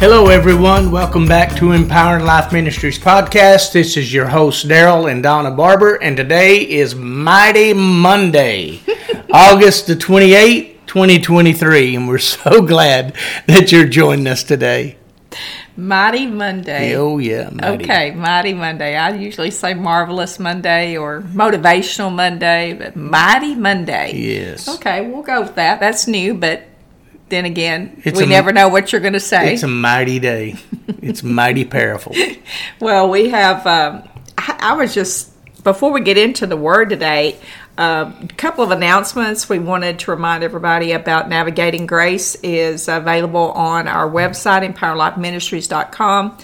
Hello, everyone. Welcome back to Empowering Life Ministries podcast. This is your host, Daryl and Donna Barber, and today is Mighty Monday, August the 28th, 2023, and we're so glad that you're joining us today. Mighty Monday. Oh, yeah. Mighty. Okay, Mighty Monday. I usually say Marvelous Monday or Motivational Monday, but Mighty Monday. Yes. Okay, we'll go with that. That's new, but then again, It's we a- never know what you're going to say. It's a mighty day. It's mighty powerful. Well, we have. Um, I, I was just before we get into the word today. uh, A couple of announcements we wanted to remind everybody about navigating grace is available on our website empowerlifeministries.com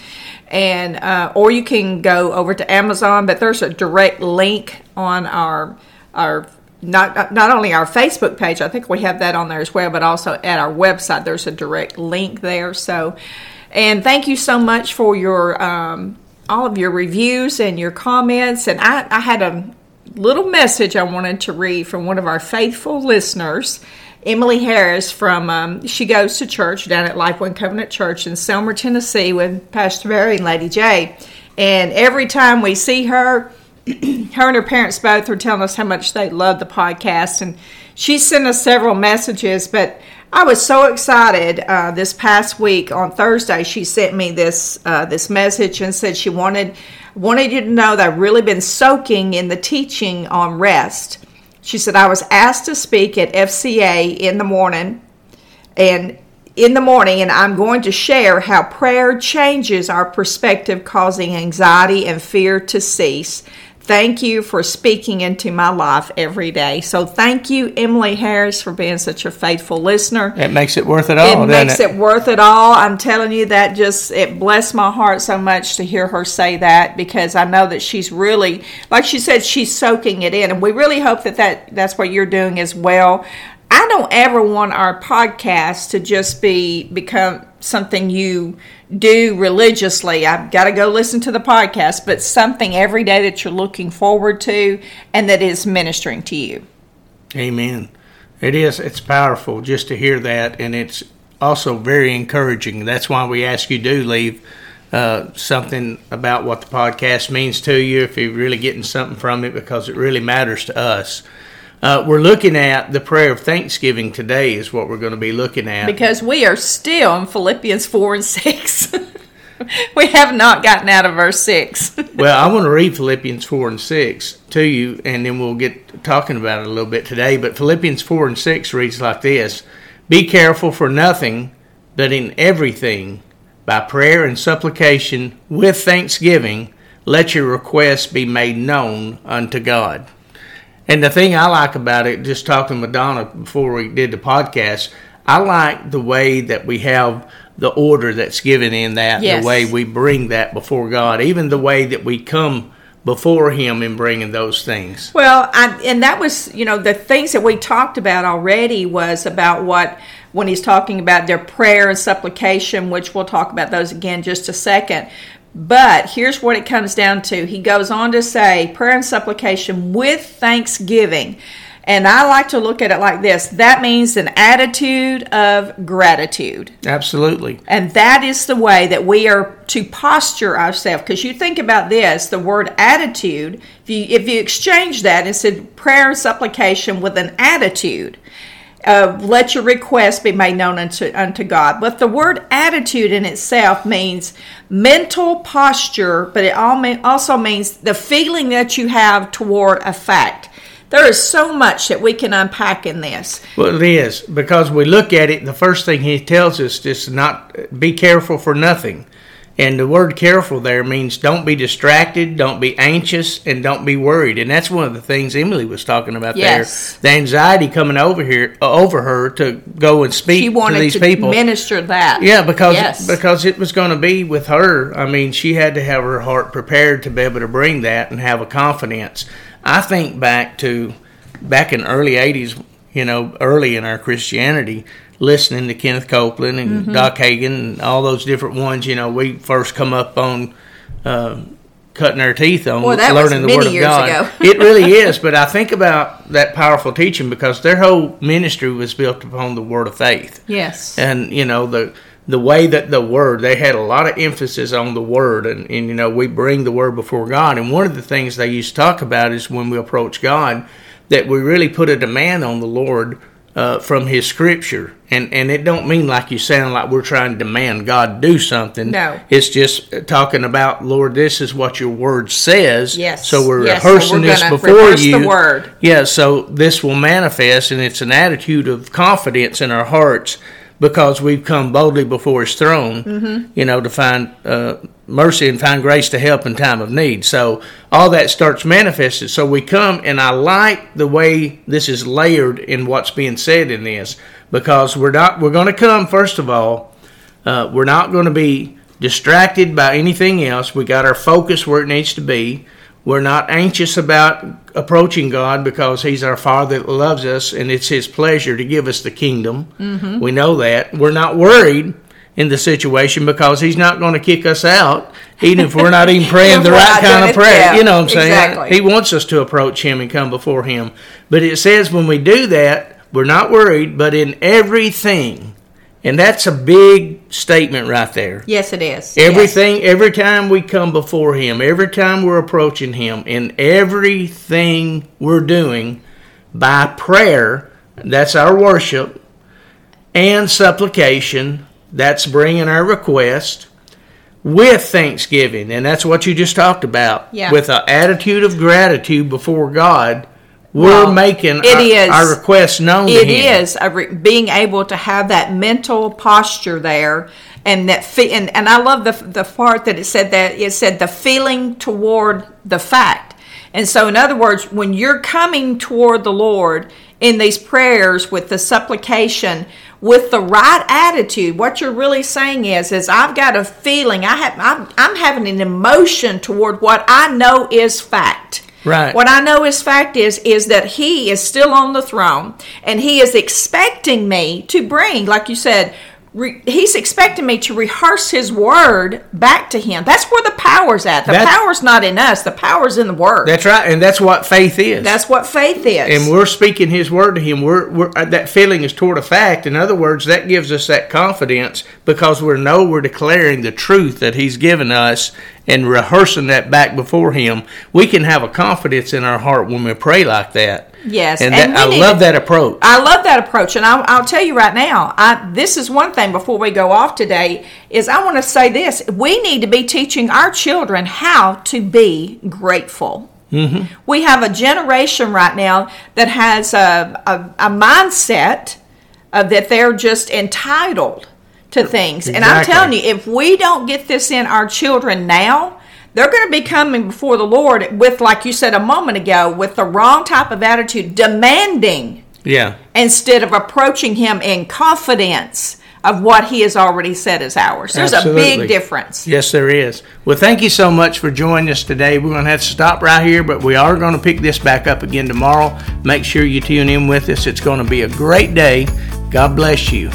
and uh, or you can go over to amazon but there's a direct link on our our not not only our Facebook page, I think we have that on there as well, but also at our website. There's a direct link there. So, and thank you so much for your um, all of your reviews and your comments. And I, I had a little message I wanted to read from one of our faithful listeners. Emily Harris from um, she goes to church down at Life One Covenant Church in Selmer, Tennessee, with Pastor Barry and Lady J. And every time we see her, her and her parents both were telling us how much they love the podcast and she sent us several messages but i was so excited uh, this past week on thursday she sent me this uh, this message and said she wanted wanted you to know that i've really been soaking in the teaching on rest she said i was asked to speak at fca in the morning and in the morning and I'm going to share how prayer changes our perspective causing anxiety and fear to cease. Thank you for speaking into my life every day. So thank you Emily Harris for being such a faithful listener. It makes it worth it all, It makes it? it worth it all. I'm telling you that just it blessed my heart so much to hear her say that because I know that she's really like she said she's soaking it in and we really hope that, that that's what you're doing as well. I don't ever want our podcast to just be become something you do religiously. I've got to go listen to the podcast, but something every day that you're looking forward to and that is ministering to you. Amen. It is. It's powerful just to hear that, and it's also very encouraging. That's why we ask you to leave uh, something about what the podcast means to you if you're really getting something from it, because it really matters to us. Uh, we're looking at the prayer of thanksgiving today, is what we're going to be looking at. because we are still in Philippians 4 and 6. we have not gotten out of verse 6. well, I want to read Philippians 4 and 6 to you, and then we'll get talking about it a little bit today. But Philippians 4 and 6 reads like this Be careful for nothing, but in everything, by prayer and supplication, with thanksgiving, let your requests be made known unto God. And the thing I like about it, just talking with Donna before we did the podcast, I like the way that we have the order that's given in that, Yes. the way we bring that before God, even the way that we come before Him in bringing those things. Well, I, and that was, you know, the things that we talked about already was about what, when he's talking about their prayer and supplication, which we'll talk about those again just a second. But here's what it comes down to. He goes on to say prayer and supplication with thanksgiving. And I like to look at it like this that means an attitude of gratitude. Absolutely. And that is the way that we are to posture ourselves. Because you think about this, the word attitude, if you, if you exchange that and said prayer and supplication with an attitude, uh, let your request be made known unto, unto God. But the word attitude in itself means mental posture, but it also means the feeling that you have toward a fact. There is so much that we can unpack in this. Well, it is because we look at it. The first thing he tells us is not be careful for nothing, and the word "careful" there means don't be distracted, don't be anxious, and don't be worried. And that's one of the things Emily was talking about Yes. there. The anxiety coming over here uh, over her to go and speak She to wanted these to people. minister that. Yeah, because Yes. because it was going to be with her. I mean, she had to have her heart prepared to be able to bring that and have a confidence. I think back to back in early '80s, you know, early in our Christianity, listening to Kenneth Copeland and Mm-hmm. Doc Hagin and all those different ones. You know, we first come up on. Uh, Cutting our teeth on Boy, that was learning the Word of God. ago. it really is, but I think about that powerful teaching because their whole ministry was built upon the Word of faith Yes. and you know the the way that the word they had a lot of emphasis on the word and, and you know we bring the word before god and one of the things they used to talk about is when we approach god that we really put a demand on the lord uh, from his scripture and and it don't mean like you sound like we're trying to demand god do something No. it's just talking about lord this is what your word says Yes. so we're Yes, so rehearsing we're this before rehearse the you word. yeah, so this will manifest, and it's an attitude of confidence in our hearts because we've come boldly before His throne, Mm-hmm. you know, to find uh, mercy and find grace to help in time of need. So all that starts manifested. So we come, and I like the way this is layered in what's being said in this because we're not we're going to come first of all. Uh, we're not going to be distracted by anything else. We got our focus where it needs to be. We're not anxious about approaching God because He's our Father that loves us and it's His pleasure to give us the kingdom. Mm-hmm. We know that. We're not worried in the situation because He's not going to kick us out, even if we're not even praying the right kind of it, prayer. yeah, you know what I'm saying? exactly. He wants us to approach Him and come before Him. But it says when we do that, we're not worried, but in everything. And that's a big statement right there. Yes, it is. Everything, every time we come before Him, every time we're approaching Him, in everything we're doing by prayer, that's our worship, and supplication, that's bringing our request, with thanksgiving. And that's what you just talked about. Yeah. With an attitude of gratitude before God, we're Well, making it our, is. our requests known to Him. is a re- being able to have that mental posture there, and that fe- and, and I love the the part that it said that it said the feeling toward the fact. And so, in other words, when you're coming toward the Lord in these prayers with the supplication, with the right attitude, what you're really saying is, is I've got a feeling, I have, I'm, I'm having an emotion toward what I know is fact. Right. What I know is fact is is that he is still on the throne and he is expecting me to bring, like you said, re, he's expecting me to rehearse his word back to him. That's where the power's at. The That's- power's not in us. The power's in the word. That's right, and that's what faith is. That's what faith is. and we're speaking His word to Him. We're, we're uh, that feeling is toward a fact. In other words, that gives us that confidence because we know we're declaring the truth that He's given us and rehearsing that back before Him. We can have a confidence in our heart when we pray like that. Yes, and, and that, we I love to- that approach. I love that approach, and I'll, I'll tell you right now. I this is one thing before we go off today is I want to say this: we need to be teaching our children how to be grateful. Mm-hmm. We have a generation right now that has a a, a mindset of that they're just entitled to things, and I'm telling you, if we don't get this in our children now. They're going to be coming before the Lord with, like you said a moment ago, with the wrong type of attitude, demanding yeah. instead of approaching him in confidence of what he has already said is ours. There's a big difference. Yes, there is. Well, thank you so much for joining us today. We're going to have to stop right here, but we are going to pick this back up again tomorrow. Make sure you tune in with us. It's going to be a great day. God bless you.